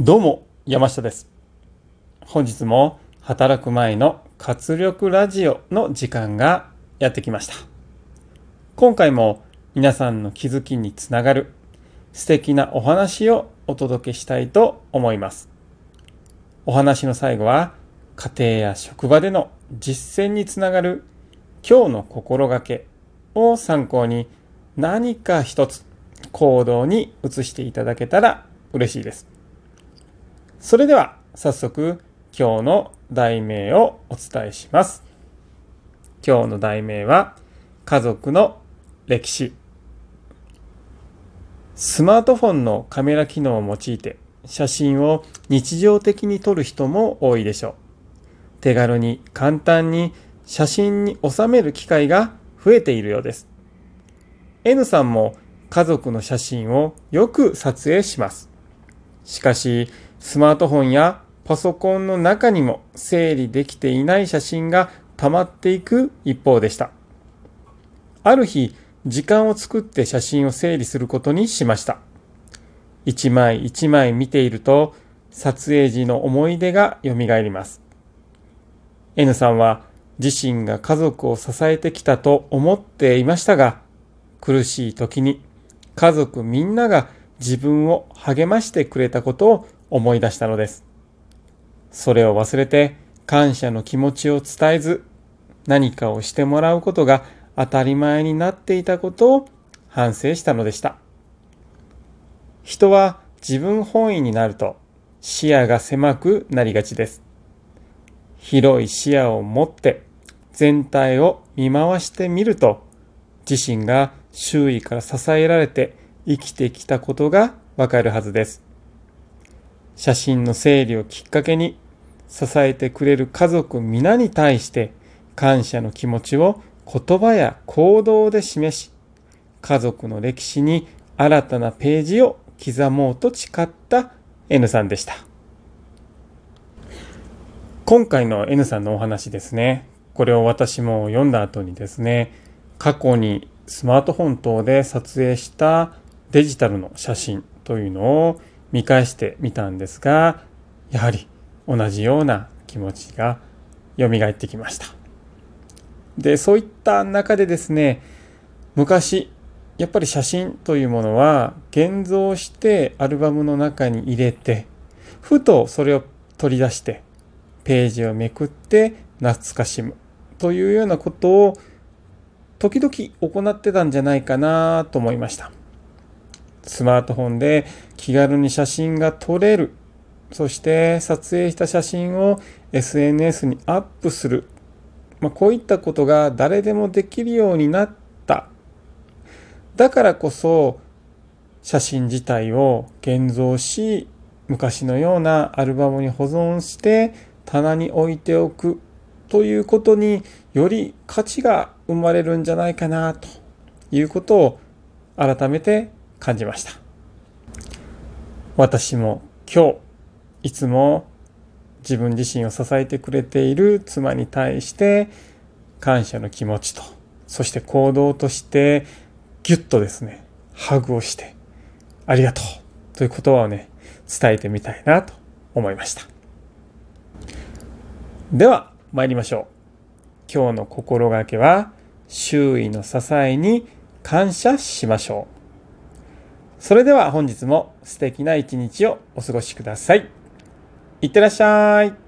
どうも山下です。本日も働く前の活力ラジオの時間がやってきました。今回も皆さんの気づきにつながる素敵なお話をお届けしたいと思います。お話の最後は家庭や職場での実践につながる今日の心がけを参考に何か一つ行動に移していただけたら嬉しいです。それでは早速今日の題名をお伝えします。今日の題名は家族の歴史。スマートフォンのカメラ機能を用いて写真を日常的に撮る人も多いでしょう。手軽に簡単に写真に収める機会が増えているようです。N さんも家族の写真をよく撮影します。しかし、スマートフォンやパソコンの中にも整理できていない写真が溜まっていく一方でした。ある日、時間を作って写真を整理することにしました。一枚一枚見ていると、撮影時の思い出が蘇ります。N さんは自身が家族を支えてきたと思っていましたが、苦しい時に家族みんなが自分を励ましてくれたことを思い出したのです。それを忘れて感謝の気持ちを伝えず何かをしてもらうことが当たり前になっていたことを反省したのでした。人は自分本位になると視野が狭くなりがちです。広い視野を持って全体を見回してみると自身が周囲から支えられて生きてきたことがわかるはずです。写真の整理をきっかけに支えてくれる家族皆に対して感謝の気持ちを言葉や行動で示し、家族の歴史に新たなページを刻もうと誓った N さんでした。今回の N さんのお話ですね。これを私も読んだ後にですね、過去にスマートフォン等で撮影したデジタルの写真というのを見返してみたんですが、やはり同じような気持ちが蘇ってきました。で、そういった中でですね、昔、やっぱり写真というものは現像してアルバムの中に入れて、ふとそれを取り出してページをめくって懐かしむというようなことを時々行ってたんじゃないかなと思いました。スマートフォンで気軽に写真が撮れる。そして撮影した写真を SNS にアップする。まあ、こういったことが誰でもできるようになった。だからこそ写真自体を現像し、昔のようなアルバムに保存して棚に置いておくということにより価値が生まれるんじゃないかなということを改めて感じました。私も今日、いつも自分自身を支えてくれている妻に対して感謝の気持ちと、そして行動としてぎゅっとですね、ハグをして、ありがとうという言葉をね、伝えてみたいなと思いました。では、参りましょう。今日の心がけは、周囲の支えに感謝しましょう。それでは本日も素敵な一日をお過ごしください。いってらっしゃい。